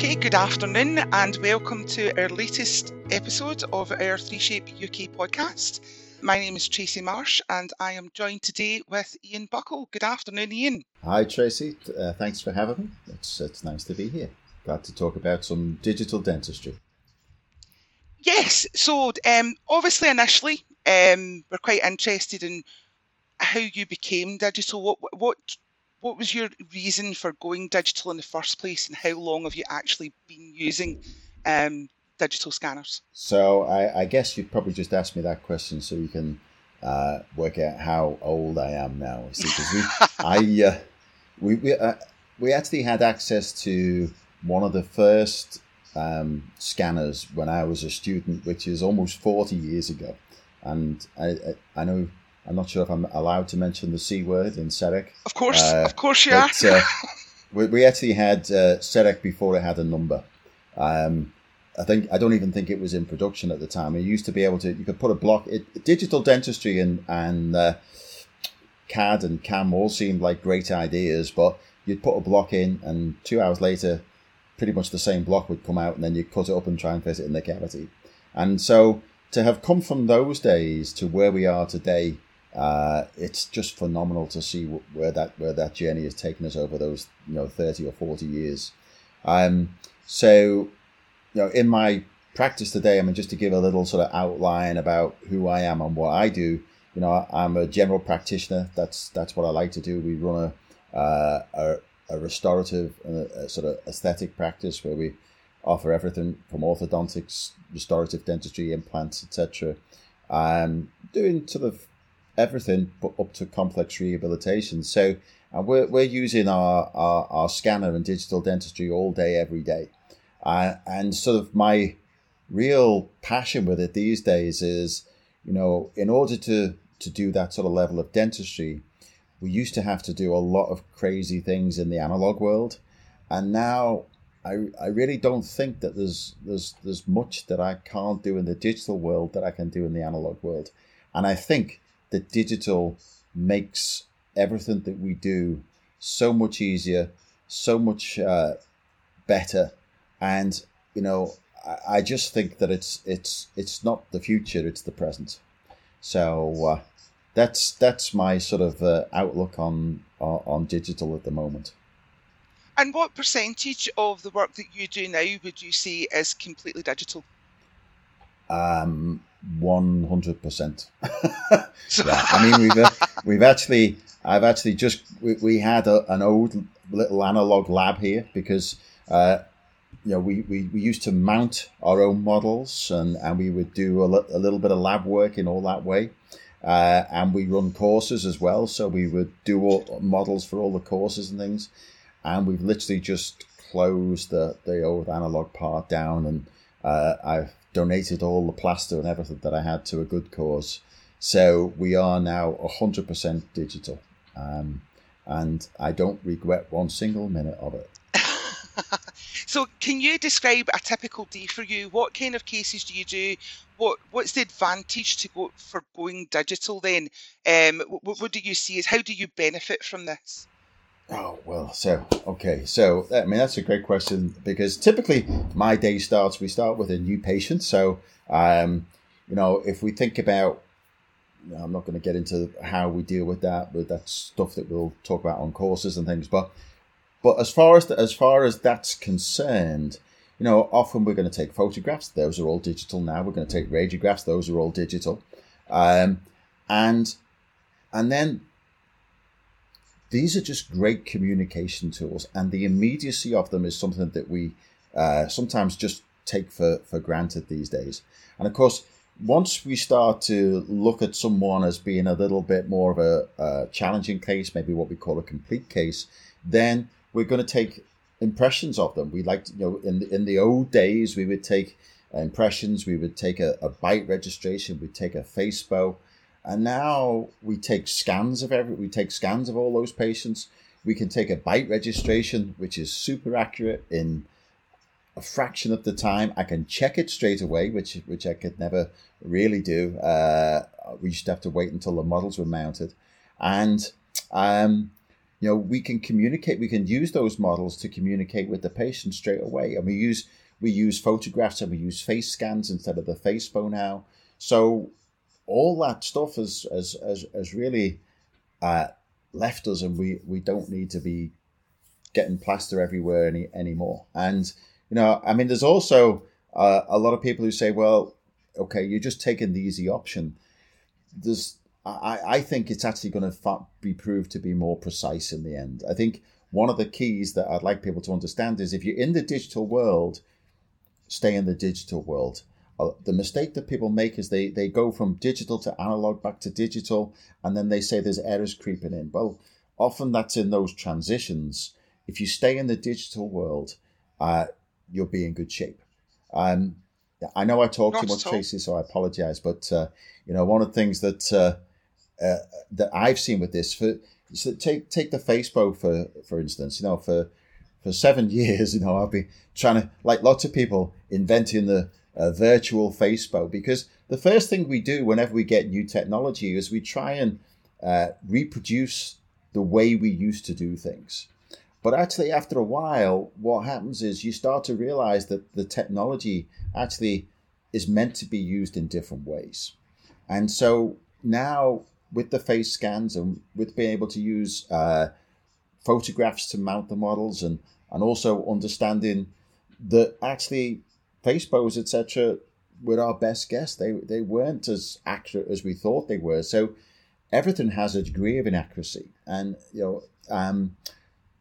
Okay, good afternoon, and welcome to our latest episode of our 3Shape UK podcast. My name is Tracy Marsh, and I am joined today with Ian Buckle. Good afternoon, Ian. Hi, Tracy. Uh, thanks for having me. It's, it's nice to be here. Glad to talk about some digital dentistry. Yes, so um, obviously, initially, um, we're quite interested in how you became digital. What, what what was your reason for going digital in the first place, and how long have you actually been using um, digital scanners? So I, I, guess you'd probably just ask me that question so you can uh, work out how old I am now. See, because we, I, uh, we, we, uh, we actually had access to one of the first um, scanners when I was a student, which is almost forty years ago, and I, I, I know I'm not sure if I'm allowed to mention the C word in CEREC. Of course, uh, of course you but, are. uh, we, we, actually had uh, before it had a number. Um, I think I don't even think it was in production at the time. It used to be able to you could put a block. It, digital dentistry and and uh, CAD and CAM all seemed like great ideas, but you'd put a block in, and two hours later, pretty much the same block would come out, and then you'd cut it up and try and fit it in the cavity. And so to have come from those days to where we are today uh, it's just phenomenal to see where that where that journey has taken us over those you know thirty or forty years. Um, so, you know, in my practice today, I mean, just to give a little sort of outline about who I am and what I do. You know, I'm a general practitioner. That's that's what I like to do. We run a uh, a, a, restorative, a, a sort of aesthetic practice where we offer everything from orthodontics, restorative dentistry, implants, etc. Um, doing sort of everything but up to complex rehabilitation. So uh, we're, we're using our, our, our, scanner and digital dentistry all day, every day. Uh, and sort of my real passion with it these days is, you know, in order to, to do that sort of level of dentistry, we used to have to do a lot of crazy things in the analog world. And now I, I really don't think that there's there's there's much that I can't do in the digital world that I can do in the analog world. And I think that digital makes everything that we do so much easier, so much uh, better, and you know, I, I, just think that it's it's it's not the future; it's the present. So uh, that's that's my sort of uh, outlook on, on on digital at the moment. And what percentage of the work that you do now would you say is completely digital? Um, one hundred percent. I mean, we've uh, we've actually, I've actually just we, we had a, an old little analog lab here because uh, you know we, we, we used to mount our own models and, and we would do a, a little bit of lab work in all that way. Uh, and we run courses as well, so we would do all, models for all the courses and things. And we've literally just closed the the old analog part down, and uh, I've donated all the plaster and everything that I had to a good cause. So we are now 100% digital. Um, and I don't regret one single minute of it. so, can you describe a typical day for you? What kind of cases do you do? What What's the advantage to go for going digital? Then, um, what, what do you see? Is how do you benefit from this? Oh well, so okay, so I mean that's a great question because typically my day starts. We start with a new patient, so um, you know if we think about, you know, I'm not going to get into how we deal with that, but that's stuff that we'll talk about on courses and things. But but as far as as far as that's concerned, you know, often we're going to take photographs; those are all digital now. We're going to take radiographs; those are all digital, um, and and then these are just great communication tools, and the immediacy of them is something that we uh, sometimes just take for, for granted these days. And of course, once we start to look at someone as being a little bit more of a, a challenging case, maybe what we call a complete case, then we're going to take impressions of them. We like to, you know, in the, in the old days, we would take impressions, we would take a, a bite registration, we'd take a face bow, and now we take scans of every, we take scans of all those patients. We can take a bite registration, which is super accurate in a fraction of the time. I can check it straight away, which which I could never really do. Uh, we to have to wait until the models were mounted, and um, you know, we can communicate. We can use those models to communicate with the patient straight away, and we use we use photographs and we use face scans instead of the face bow now. So all that stuff has has has, has really uh, left us, and we we don't need to be getting plaster everywhere any anymore. And you know, I mean, there's also uh, a lot of people who say, well, okay, you're just taking the easy option. There's I, I think it's actually going to be proved to be more precise in the end. I think one of the keys that I'd like people to understand is if you're in the digital world, stay in the digital world. The mistake that people make is they, they go from digital to analog back to digital, and then they say there's errors creeping in. Well, often that's in those transitions. If you stay in the digital world, uh, you'll be in good shape. Um, I know I talk Not too much, Tracy, so I apologize. But uh, you know, one of the things that uh, uh, that I've seen with this. For so take take the face bow for for instance. You know, for for seven years, you know, I've been trying to like lots of people inventing the uh, virtual face bow because the first thing we do whenever we get new technology is we try and uh, reproduce the way we used to do things. But actually, after a while, what happens is you start to realize that the technology actually is meant to be used in different ways. And so now with the face scans and with being able to use uh, photographs to mount the models and and also understanding that actually face bows etc were our best guess they they weren't as accurate as we thought they were. So everything has a degree of inaccuracy. And you know um,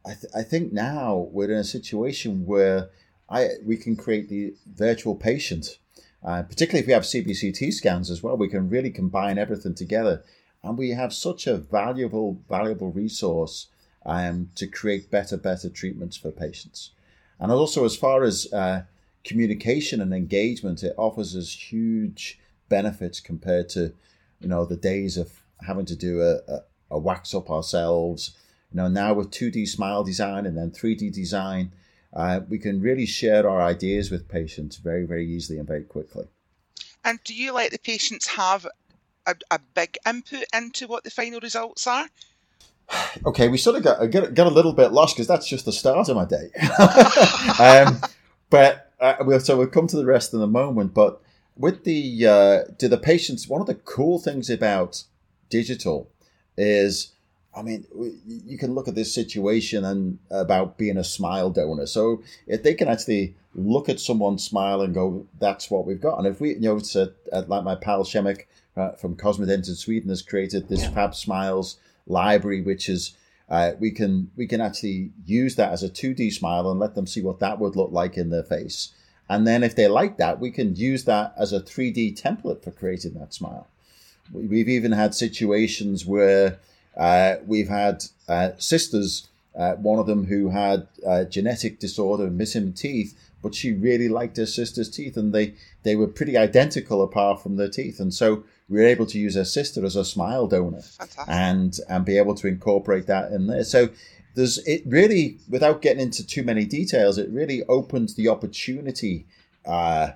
I, th- I think now we're in a situation where I we can create the virtual patient. Uh, particularly if we have CBCT scans as well we can really combine everything together. And we have such a valuable, valuable resource um, to create better, better treatments for patients. And also, as far as uh, communication and engagement, it offers us huge benefits compared to, you know, the days of having to do a, a, a wax up ourselves. You know, now with 2D smile design and then 3D design, uh, we can really share our ideas with patients very, very easily and very quickly. And do you let the patients have a, a big input into what the final results are? Okay, we sort of got got, got a little bit lost because that's just the start of my day. um, but uh, we'll, so we'll come to the rest in a moment. But with the uh, to the patients, one of the cool things about digital is, I mean, you can look at this situation and about being a smile donor. So if they can actually look at someone's smile and go, "That's what we've got," and if we, you know, it's a, like my pal Shemek uh, from Cosmodent in Sweden has created this yeah. Fab Smiles library, which is uh, we can we can actually use that as a 2D smile and let them see what that would look like in their face. And then if they like that, we can use that as a 3D template for creating that smile. We've even had situations where uh, we've had uh, sisters, uh, one of them who had a genetic disorder, missing teeth, but she really liked her sister's teeth, and they they were pretty identical apart from their teeth, and so we were able to use her sister as a smile donor, Fantastic. and and be able to incorporate that in there. So there's it really, without getting into too many details, it really opens the opportunity uh,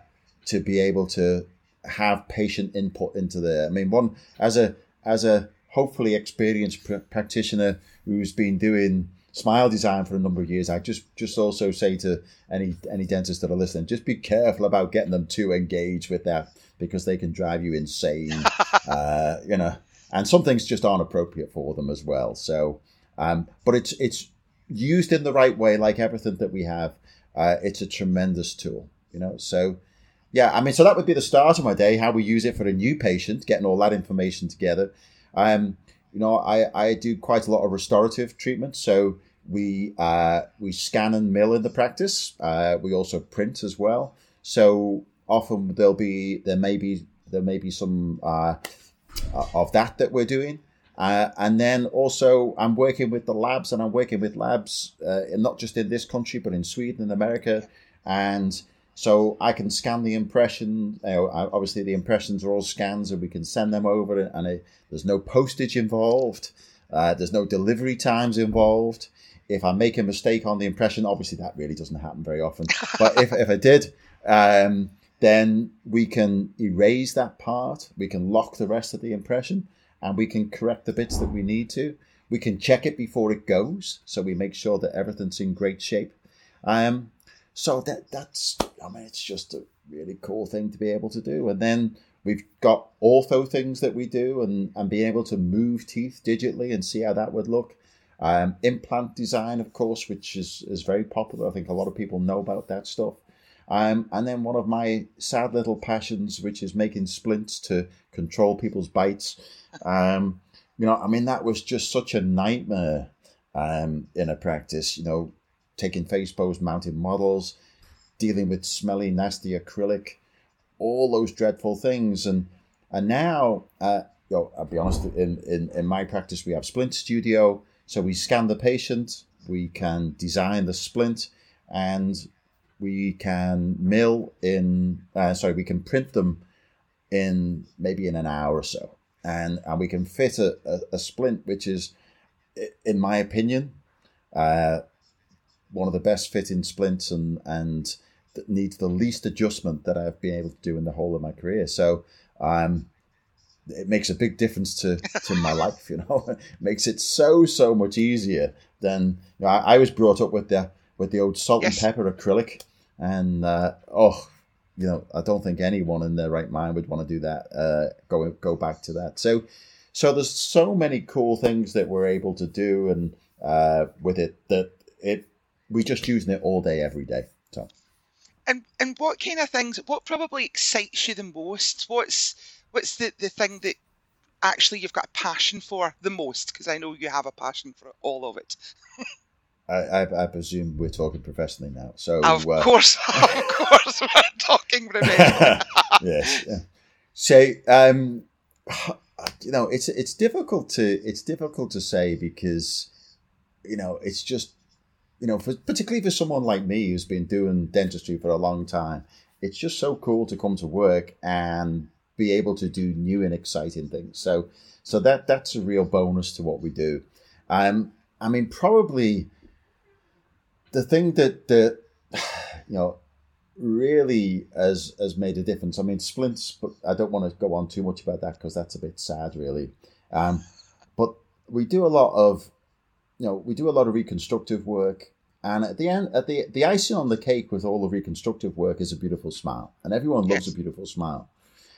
to be able to have patient input into there. I mean, one as a as a hopefully experienced pr- practitioner who's been doing smile design for a number of years. I just just also say to any any dentists that are listening, just be careful about getting them too engaged with that because they can drive you insane. uh, you know, and some things just aren't appropriate for them as well. So, um, but it's it's used in the right way, like everything that we have. Uh, it's a tremendous tool. You know, so. Yeah, I mean, so that would be the start of my day. How we use it for a new patient, getting all that information together. Um, you know, I, I do quite a lot of restorative treatment. So we uh, we scan and mill in the practice. Uh, we also print as well. So often there'll be there may be there may be some uh, of that that we're doing. Uh, and then also, I'm working with the labs, and I'm working with labs uh, not just in this country, but in Sweden and America. And so I can scan the impression. You know, obviously, the impressions are all scans, and we can send them over, and it, there's no postage involved. Uh, there's no delivery times involved. If I make a mistake on the impression, obviously that really doesn't happen very often. But if, if I did, um, then we can erase that part. We can lock the rest of the impression, and we can correct the bits that we need to. We can check it before it goes, so we make sure that everything's in great shape. Um, so that that's I mean, it's just a really cool thing to be able to do. And then we've got ortho things that we do, and and being able to move teeth digitally and see how that would look. Um, implant design, of course, which is is very popular. I think a lot of people know about that stuff. Um, and then one of my sad little passions, which is making splints to control people's bites. Um, you know, I mean, that was just such a nightmare um, in a practice. You know, taking face bow mounted models, dealing with smelly, nasty acrylic, all those dreadful things. And and now, uh, you know, I'll be honest, in, in, in my practice, we have Splint Studio. So we scan the patient, we can design the splint, and we can mill in, uh, sorry, we can print them in maybe in an hour or so. And, and we can fit a, a, a splint, which is, in my opinion, uh, one of the best fitting splints and and that needs the least adjustment that I've been able to do in the whole of my career. So um, it makes a big difference to, to my life, you know. it makes it so so much easier than you know, I, I, was brought up with the with the old salt yes. and pepper acrylic, and uh, oh, you know, I don't think anyone in their right mind would want to do that. Uh, go go back to that. So so there's so many cool things that we're able to do and uh, with it that it we're just using it all day, every day. So. And and what kind of things? What probably excites you the most? What's what's the the thing that actually you've got a passion for the most? Because I know you have a passion for all of it. I, I, I, presume we're talking professionally now. So of uh, course, of course, we're talking professionally. yes. Yeah. So um, you know, it's it's difficult to it's difficult to say because you know it's just you know, for, particularly for someone like me who's been doing dentistry for a long time, it's just so cool to come to work and be able to do new and exciting things. So, so that that's a real bonus to what we do. Um, I mean, probably the thing that that you know really has has made a difference. I mean, splints, but I don't want to go on too much about that because that's a bit sad, really. Um, but we do a lot of, you know, we do a lot of reconstructive work. And at the end, at the the icing on the cake with all the reconstructive work is a beautiful smile, and everyone loves yes. a beautiful smile.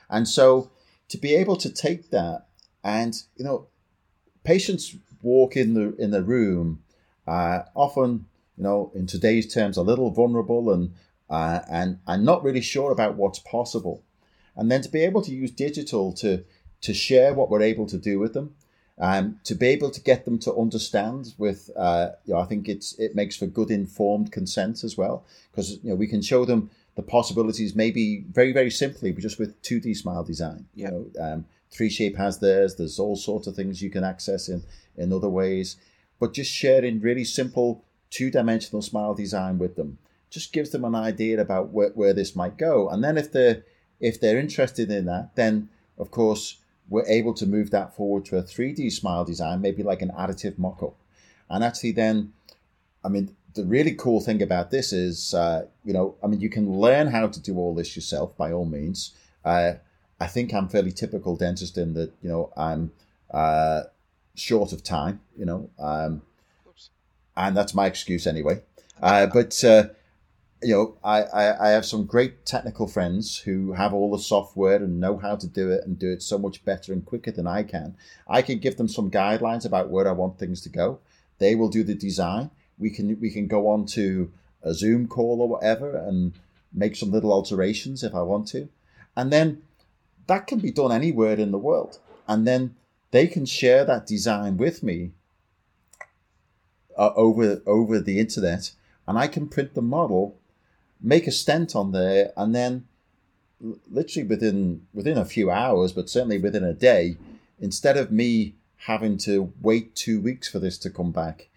And so, to be able to take that, and you know, patients walk in the in the room, uh, often, you know, in today's terms, a little vulnerable and uh, and and not really sure about what's possible, and then to be able to use digital to to share what we're able to do with them, um, to be able to get them to understand with, uh, you know, I think it's it makes for good informed consent as well because you know we can show them the possibilities maybe very very simply, but just with two D smile design. You know, um, 3Shape has theirs. There's all sorts of things you can access in in other ways, but just sharing really simple two dimensional smile design with them just gives them an idea about where, where this might go, and then if they're if they're interested in that, then of course we're able to move that forward to a 3D smile design, maybe like an additive mock-up. And actually then, I mean, the really cool thing about this is, uh, you know, I mean, you can learn how to do all this yourself by all means. Uh, I think I'm fairly typical dentist in that, you know, I'm uh, short of time, you know, um, and that's my excuse anyway. Uh, but uh, you know, I, I, I have some great technical friends who have all the software and know how to do it and do it so much better and quicker than I can. I can give them some guidelines about where I want things to go. They will do the design. We can we can go on to a Zoom call or whatever and make some little alterations if I want to. And then that can be done anywhere in the world. And then they can share that design with me uh, over over the internet and I can print the model make a stent on there, and then literally within within a few hours, but certainly within a day, instead of me having to wait two weeks for this to come back,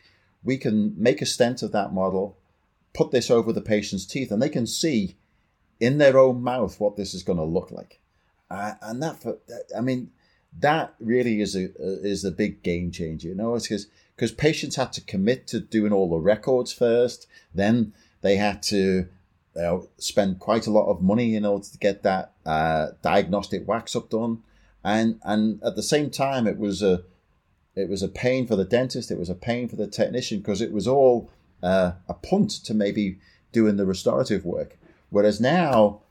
we can make a stent of that model, put this over the patient's teeth, and they can see in their own mouth what this is going to look like. Uh, and that, for, I mean, that really is a is a big game changer. You know, it's because because patients had to commit to doing all the records first, then they had to you know, spend quite a lot of money in order to get that uh, diagnostic wax up done, and and at the same time, it was a it was a pain for the dentist. It was a pain for the technician because it was all uh, a punt to maybe doing the restorative work. Whereas now,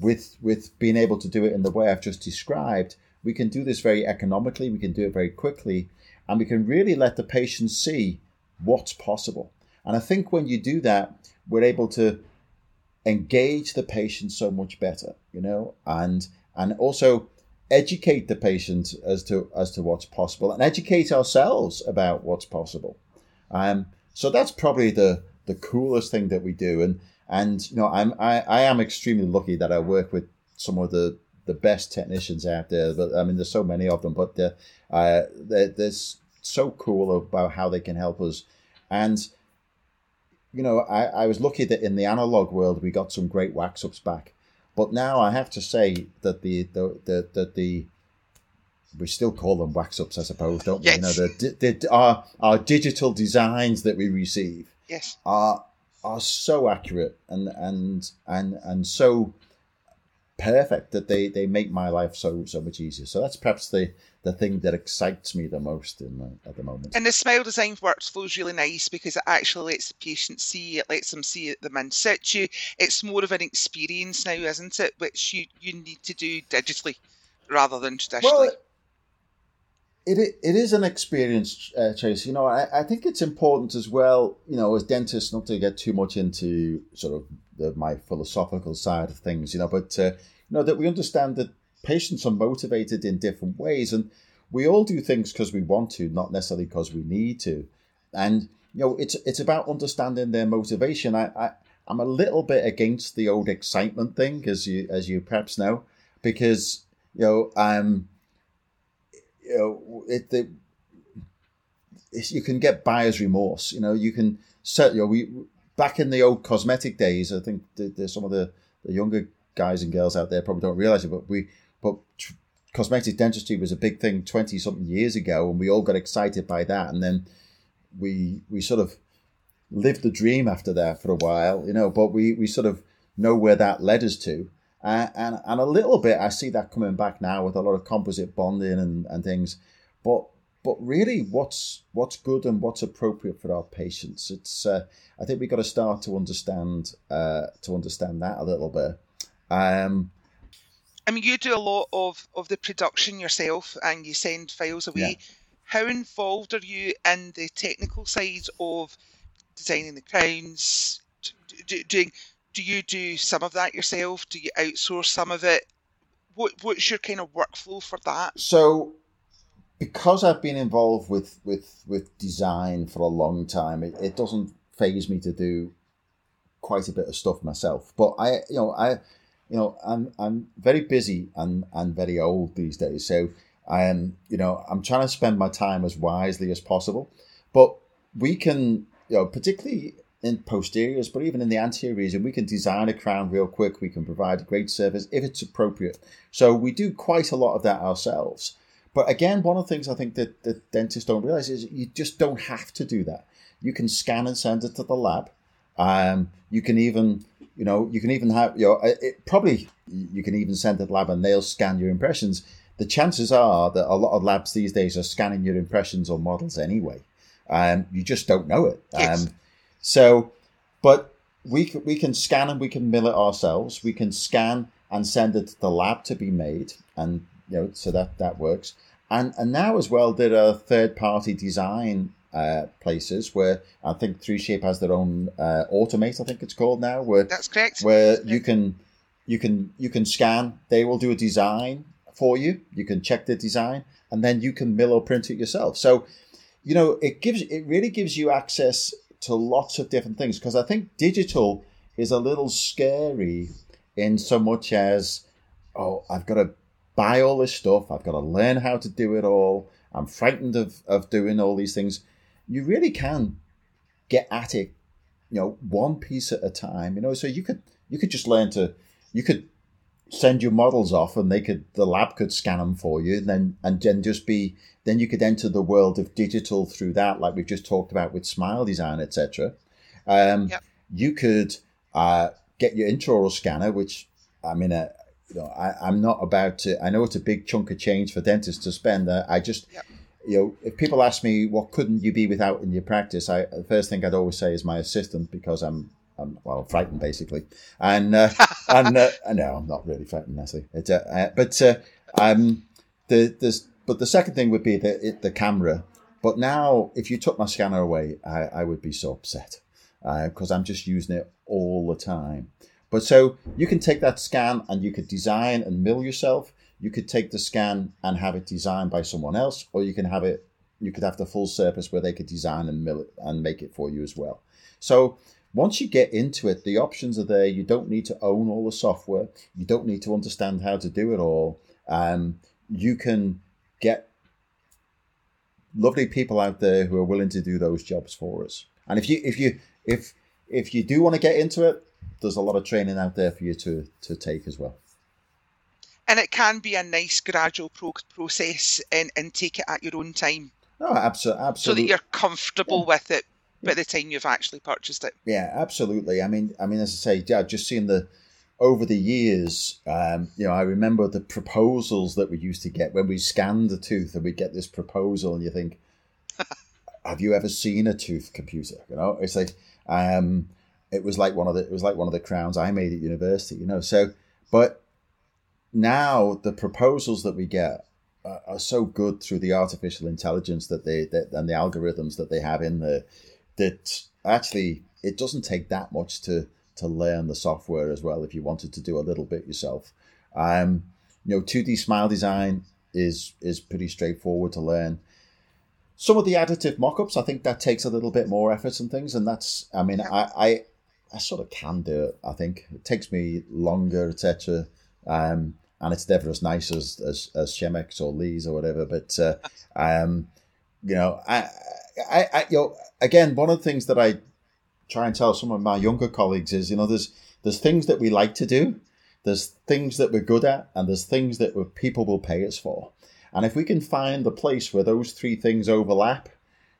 with with being able to do it in the way I've just described, we can do this very economically. We can do it very quickly, and we can really let the patient see what's possible. And I think when you do that, we're able to engage the patient so much better, you know, and and also educate the patient as to as to what's possible and educate ourselves about what's possible. Um, so that's probably the the coolest thing that we do. And and you know, I'm I, I am extremely lucky that I work with some of the the best technicians out there. But I mean, there's so many of them, but they're, uh, they're, they're so cool about how they can help us. And you know, I, I was lucky that in the analog world we got some great wax ups back. But now I have to say that the the the, the, the we still call them wax ups, I suppose, don't we? Yes. You know, the, the, our our digital designs that we receive yes. are are so accurate and and and and so perfect that they they make my life so so much easier. So that's perhaps the the thing that excites me the most in the, at the moment. And the smile design workflow is really nice because it actually lets the patient see, it lets them see them in situ. It's more of an experience now, isn't it? Which you, you need to do digitally rather than traditionally. Well, it, it is an experience, uh, Chase. You know, I, I think it's important as well, you know, as dentists, not to get too much into sort of the, my philosophical side of things, you know, but, uh, you know, that we understand that patients are motivated in different ways. And we all do things because we want to, not necessarily because we need to. And, you know, it's, it's about understanding their motivation. I, I, I'm a little bit against the old excitement thing, as you, as you perhaps know, because, you know, um, you know, it, the, you can get buyer's remorse. You know, you can set. You know, we back in the old cosmetic days. I think there's some of the, the younger guys and girls out there probably don't realize it, but we but tr- cosmetic dentistry was a big thing twenty something years ago, and we all got excited by that, and then we we sort of lived the dream after that for a while, you know. But we we sort of know where that led us to. Uh, and and a little bit, I see that coming back now with a lot of composite bonding and, and things, but but really, what's what's good and what's appropriate for our patients? It's uh, I think we've got to start to understand uh, to understand that a little bit. Um, I mean, you do a lot of, of the production yourself and you send files away. Yeah. How involved are you in the technical side of designing the crowns? Do, doing, do you do some of that yourself? Do you outsource some of it? What What's your kind of workflow for that? So, because I've been involved with with with design for a long time, it, it doesn't phase me to do quite a bit of stuff myself. But I, you know, I, you know, I'm I'm very busy and and very old these days, so I am, you know, I'm trying to spend my time as wisely as possible. But we can, you know, particularly in posteriors, but even in the anterior region, we can design a crown real quick. We can provide a great service if it's appropriate. So we do quite a lot of that ourselves. But again, one of the things I think that, that dentists don't realize is you just don't have to do that. You can scan and send it to the lab. Um, you can even, you know, you can even have, your know, it, probably you can even send it to the lab and they'll scan your impressions. The chances are that a lot of labs these days are scanning your impressions or models anyway. Um, you just don't know it. Yes. Um, so, but we can, we can scan and we can mill it ourselves. We can scan and send it to the lab to be made, and you know, so that that works. And and now as well, there are third party design uh, places where I think 3Shape has their own uh, Automate. I think it's called now, where That's correct. where you can you can you can scan. They will do a design for you. You can check the design, and then you can mill or print it yourself. So, you know, it gives it really gives you access to lots of different things because I think digital is a little scary in so much as oh, I've got to buy all this stuff. I've got to learn how to do it all. I'm frightened of of doing all these things. You really can get at it, you know, one piece at a time. You know, so you could you could just learn to you could send your models off and they could the lab could scan them for you and then and then just be then you could enter the world of digital through that like we've just talked about with smile design etc um, Yep. you could uh, get your intraoral scanner which i mean uh, you know I, i'm not about to i know it's a big chunk of change for dentists to spend uh, i just Yep. you know, if people ask me what couldn't you be without in your practice, I the first thing I'd always say is my assistant because I'm I'm well frightened basically, and uh, and uh, no, I'm not really frightened, Nessie. It's, uh, uh, but uh, um, the there's but the second thing would be the it, the camera. But now, if you took my scanner away, I, I would be so upset because uh, I'm just using it all the time. But so you can take that scan and you could design and mill yourself. You could take the scan and have it designed by someone else, or you can have it. You could have the full surface where they could design and mill it and make it for you as well. So once you get into it, the options are there. You don't need to own all the software. You don't need to understand how to do it all. Um, you can get lovely people out there who are willing to do those jobs for us. And if you if you if if you do want to get into it, there's a lot of training out there for you to to take as well. And it can be a nice gradual pro- process and, and take it at your own time. Absolutely, absolutely. So that you're comfortable yeah. with it by the time you've actually purchased it. Yeah, absolutely. I mean, I mean, as I say, yeah, just seeing the over the years, um, you know, I remember the proposals that we used to get when we scanned the tooth, and we get this proposal, and you think, "Have you ever seen a tooth computer?" You know, it's like, um, it was like one of the it was like one of the crowns I made at university, you know. So, but now the proposals that we get are, are so good through the artificial intelligence that they that, and the algorithms that they have in there that actually it doesn't take that much to to learn the software as well if you wanted to do a little bit yourself. Um, you know, 2D smile design is is pretty straightforward to learn. Some of the additive mock-ups, I think that takes a little bit more effort and things, and that's I mean, I, I I sort of can do it. I think it takes me longer, etc. Um, and it's never as nice as as, as Shemek's or Lee's or whatever. But uh, um, you know, I, I, I, you know, again, one of the things that I try and tell some of my younger colleagues is, you know, there's there's things that we like to do, there's things that we're good at, and there's things that people will pay us for. And if we can find the place where those three things overlap,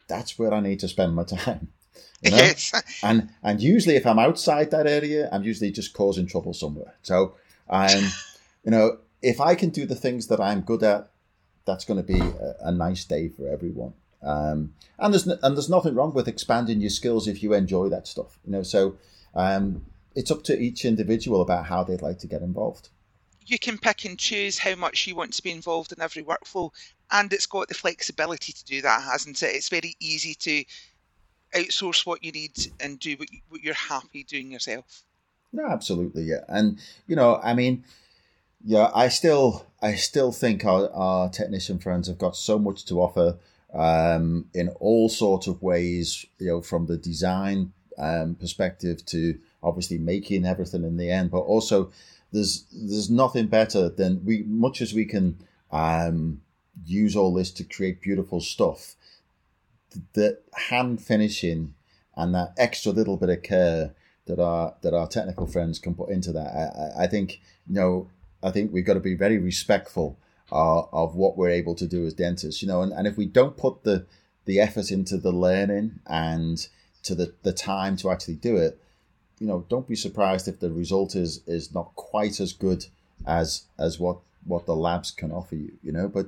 that's where I need to spend my time. You know? Yes. And and usually if I'm outside that area, I'm usually just causing trouble somewhere. So I'm, you know, if I can do the things that I'm good at, that's going to be a, a nice day for everyone. Um, and there's and there's nothing wrong with expanding your skills if you enjoy that stuff. You know, so um, it's up to each individual about how they'd like to get involved. You can pick and choose how much you want to be involved in every workflow, and it's got the flexibility to do that, hasn't it? It's very easy to outsource what you need and do what, you, are happy doing yourself. No, absolutely, yeah. And you know, I mean, yeah, I still, I still think our, our technician friends have got so much to offer um, in all sorts of ways. You know, from the design um, perspective to obviously making everything in the end, but also there's there's nothing better than we much as we can um, use all this to create beautiful stuff the hand finishing and that extra little bit of care that our that our technical friends can put into that. I, I think you know I think we've got to be very respectful uh, of what we're able to do as dentists. You know, and, and if we don't put the the effort into the learning and to the, the time to actually do it, you know, don't be surprised if the result is is not quite as good as as what what the labs can offer you. You know, but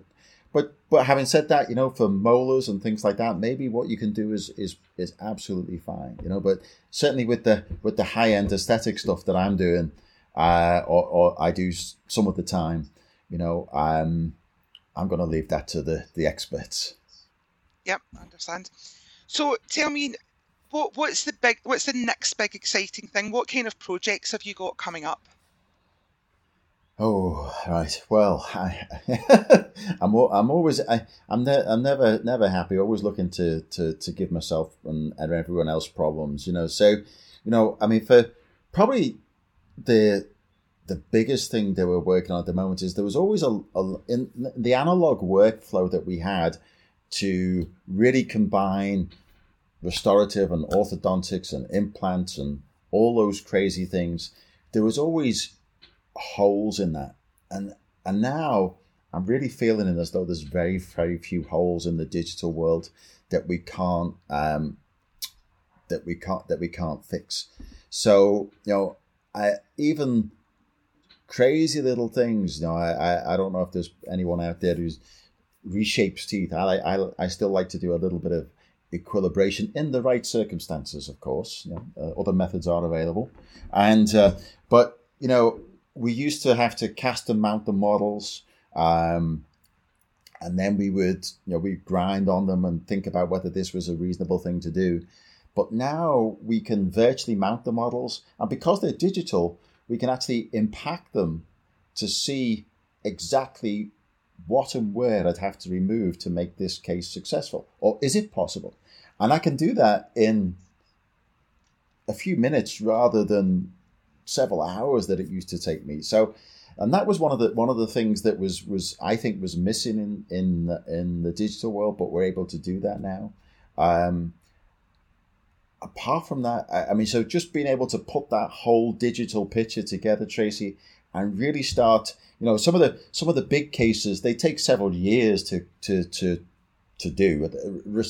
but but having said that, you know, for molars and things like that, maybe what you can do is is is absolutely fine, you know. But certainly with the with the high end aesthetic stuff that I'm doing, uh, or or I do some of the time, you know, um, I'm going to leave that to the the experts. Yep, I understand. So tell me, what what's the big what's the next big exciting thing? What kind of projects have you got coming up? Oh right. Well, I, I'm I'm always I, I'm ne- I'm never never happy. Always looking to to to give myself and, and everyone else problems. You know. So, you know, I mean, for probably the the biggest thing that we're working on at the moment is there was always a, a in the analog workflow that we had to really combine restorative and orthodontics and implants and all those crazy things. There was always holes in that. And and now I'm really feeling it as though there's very, very few holes in the digital world that we can't um, that we can't that we can't fix. So, you know, I even crazy little things, you know, I, I, I don't know if there's anyone out there who's reshapes teeth. I, I, I still like to do a little bit of equilibration in the right circumstances, of course. You know, uh, other methods are available, and uh, but you know we used to have to cast and mount the models. Um, and then we would, you know, we grind on them and think about whether this was a reasonable thing to do. But now we can virtually mount the models, and because they're digital, we can actually impact them to see exactly what and where I'd have to remove to make this case successful, or is it possible? And I can do that in a few minutes rather than several hours that it used to take me. So, and that was one of the one of the things that was was I think was missing in in the, in the digital world, but we're able to do that now. Um, apart from that, I, I mean, so just being able to put that whole digital picture together, Tracy, and really start, you know, some of the some of the big cases they take several years to to to to do. You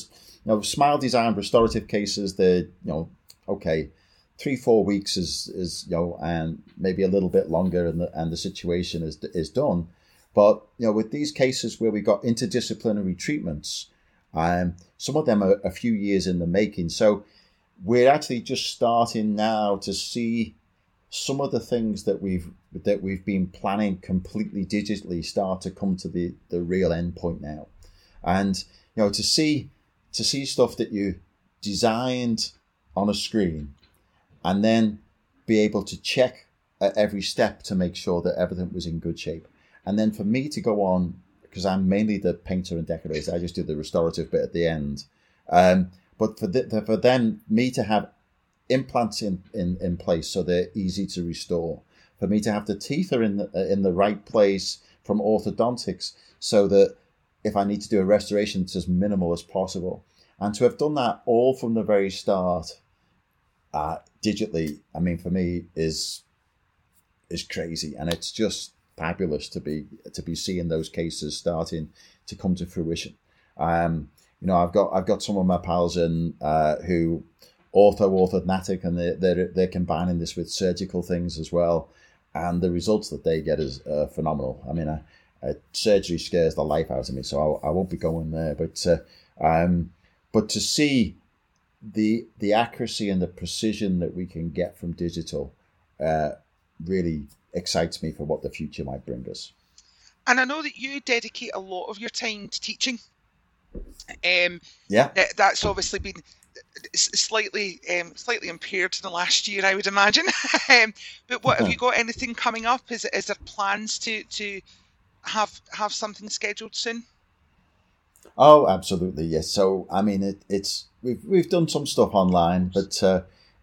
know, smile design restorative cases, they're you know okay three four weeks is is you know and maybe a little bit longer and the, and the situation is is done but you know with these cases where we got interdisciplinary treatments um, some of them are a few years in the making so we're actually just starting now to see some of the things that we've that we've been planning completely digitally start to come to the the real end point now and you know to see to see stuff that you designed on a screen and then be able to check at every step to make sure that everything was in good shape. And then for me to go on, because I'm mainly the painter and decorator, I just do the restorative bit at the end. Um, but for, the, for then me to have implants in, in, in place so they're easy to restore, for me to have the teeth are in the, in the right place from orthodontics so that if I need to do a restoration, it's as minimal as possible. And to have done that all from the very start uh, digitally, I mean, for me is is crazy, and it's just fabulous to be to be seeing those cases starting to come to fruition. Um, you know, I've got I've got some of my pals in uh, who ortho orthodontic, and they they're they're combining this with surgical things as well, and the results that they get is uh, phenomenal. I mean, surgery scares the life out of me, so I, I won't be going there. But uh, um, but to see the the accuracy and the precision that we can get from digital uh, really excites me for what the future might bring us. And I know that you dedicate a lot of your time to teaching. Um, yeah, that's obviously been slightly um, slightly impaired in the last year, I would imagine. um, but what have you got anything coming up? Is is there plans to to have have something scheduled soon? Oh, absolutely, yes. So, I mean, it, it's we've we've done some stuff online, but uh,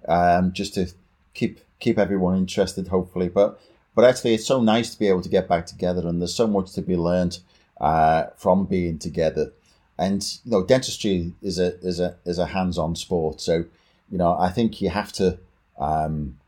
um, just to keep keep everyone interested, hopefully. But but actually, it's so nice to be able to get back together, and there's so much to be learned uh, from being together. And you know, dentistry is a is a is a hands on sport. So, you know, I think you have to. Um,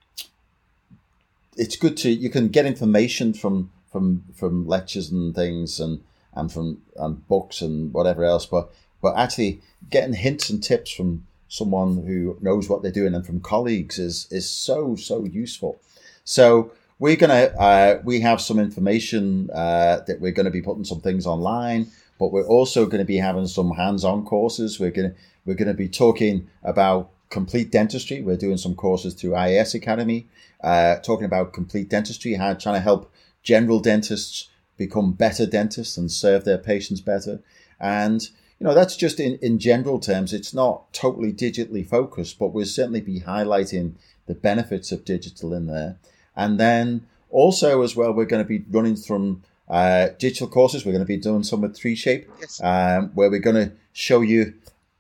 it's good to you can get information from from from lectures and things and and from and books and whatever else. But but actually getting hints and tips from someone who knows what they're doing and from colleagues is is so so useful. So we're gonna uh, we have some information uh, that we're going to be putting some things online, but we're also going to be having some hands-on courses. We're gonna we're going to be talking about complete dentistry. We're doing some courses through IAS Academy, uh, talking about complete dentistry, how trying to help general dentists become better dentists and serve their patients better. And, you know, that's just in, in general terms. It's not totally digitally focused, but we'll certainly be highlighting the benefits of digital in there. And then also, as well, we're going to be running from uh, digital courses. We're going to be doing some with 3Shape, yes. um, where we're going to show you,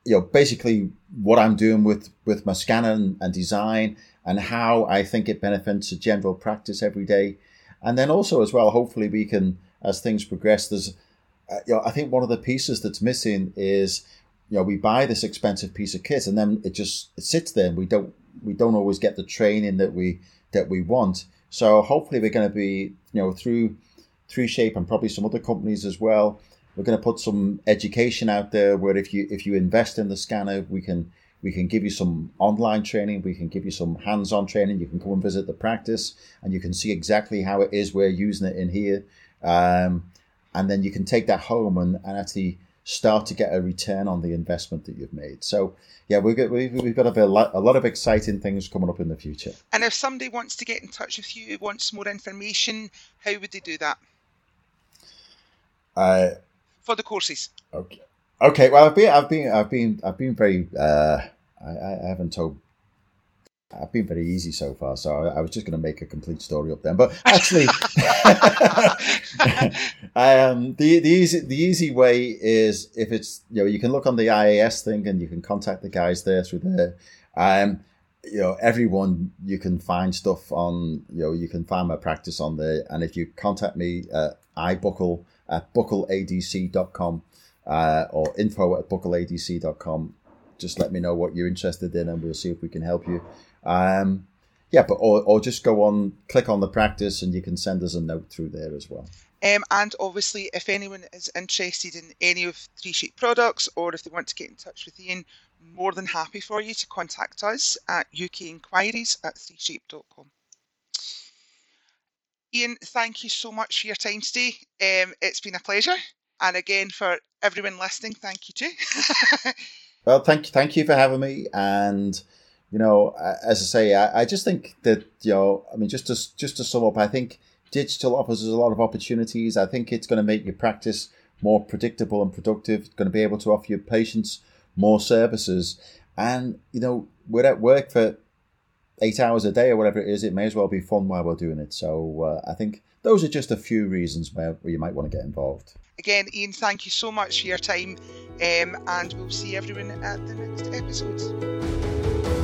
you know, basically what I'm doing with, with my scanner and, and design and how I think it benefits a general practice every day. And then also as well, hopefully we can, as things progress, there's, uh, you know, I think one of the pieces that's missing is, you know, we buy this expensive piece of kit and then it just it sits there and we don't we don't always get the training that we that we want. So hopefully we're going to be, you know, through 3Shape and probably some other companies as well. We're going to put some education out there where if you if you invest in the scanner, we can we can give you some online training. We can give you some hands-on training. You can come and visit the practice, and you can see exactly how it is we're using it in here. Um, and then you can take that home and, and actually start to get a return on the investment that you've made. So yeah, we've got we've, we've got a lot, a lot of exciting things coming up in the future. And if somebody wants to get in touch with you, wants more information, how would they do that? Uh, for the courses. Okay. Okay. Well, I've been I've been I've been I've been very uh, I, I haven't told I've been very easy so far, so I, I was just going to make a complete story up then. But actually, um, the the easy the easy way is if it's you know you can look on the IAS thing and you can contact the guys there through there. Um, you know, everyone you can find stuff on. You know, you can find my practice on there, and if you contact me at ibuckle at buckleadc.com uh, or info at buckleadc.com, just let me know what you're interested in, and we'll see if we can help you. Um, yeah, but or, or just go on, click on the practice, and you can send us a note through there as well. Um, and obviously, if anyone is interested in any of 3Shape products or if they want to get in touch with Ian, more than happy for you to contact us at ukinquiries at 3shape.com. Ian, thank you so much for your time today. Um, it's been a pleasure. And again, for everyone listening, thank you too. well, thank you, thank you for having me. And you know, as I say, I, I just think that you know, I mean, just to just to sum up, I think digital offers us a lot of opportunities. I think it's going to make your practice more predictable and productive. It's going to be able to offer your patients more services, and you know, we're at work for eight hours a day or whatever it is. It may as well be fun while we're doing it. So uh, I think those are just a few reasons where, where you might want to get involved. Again, Ian, thank you so much for your time, um, and we'll see everyone at the next episode.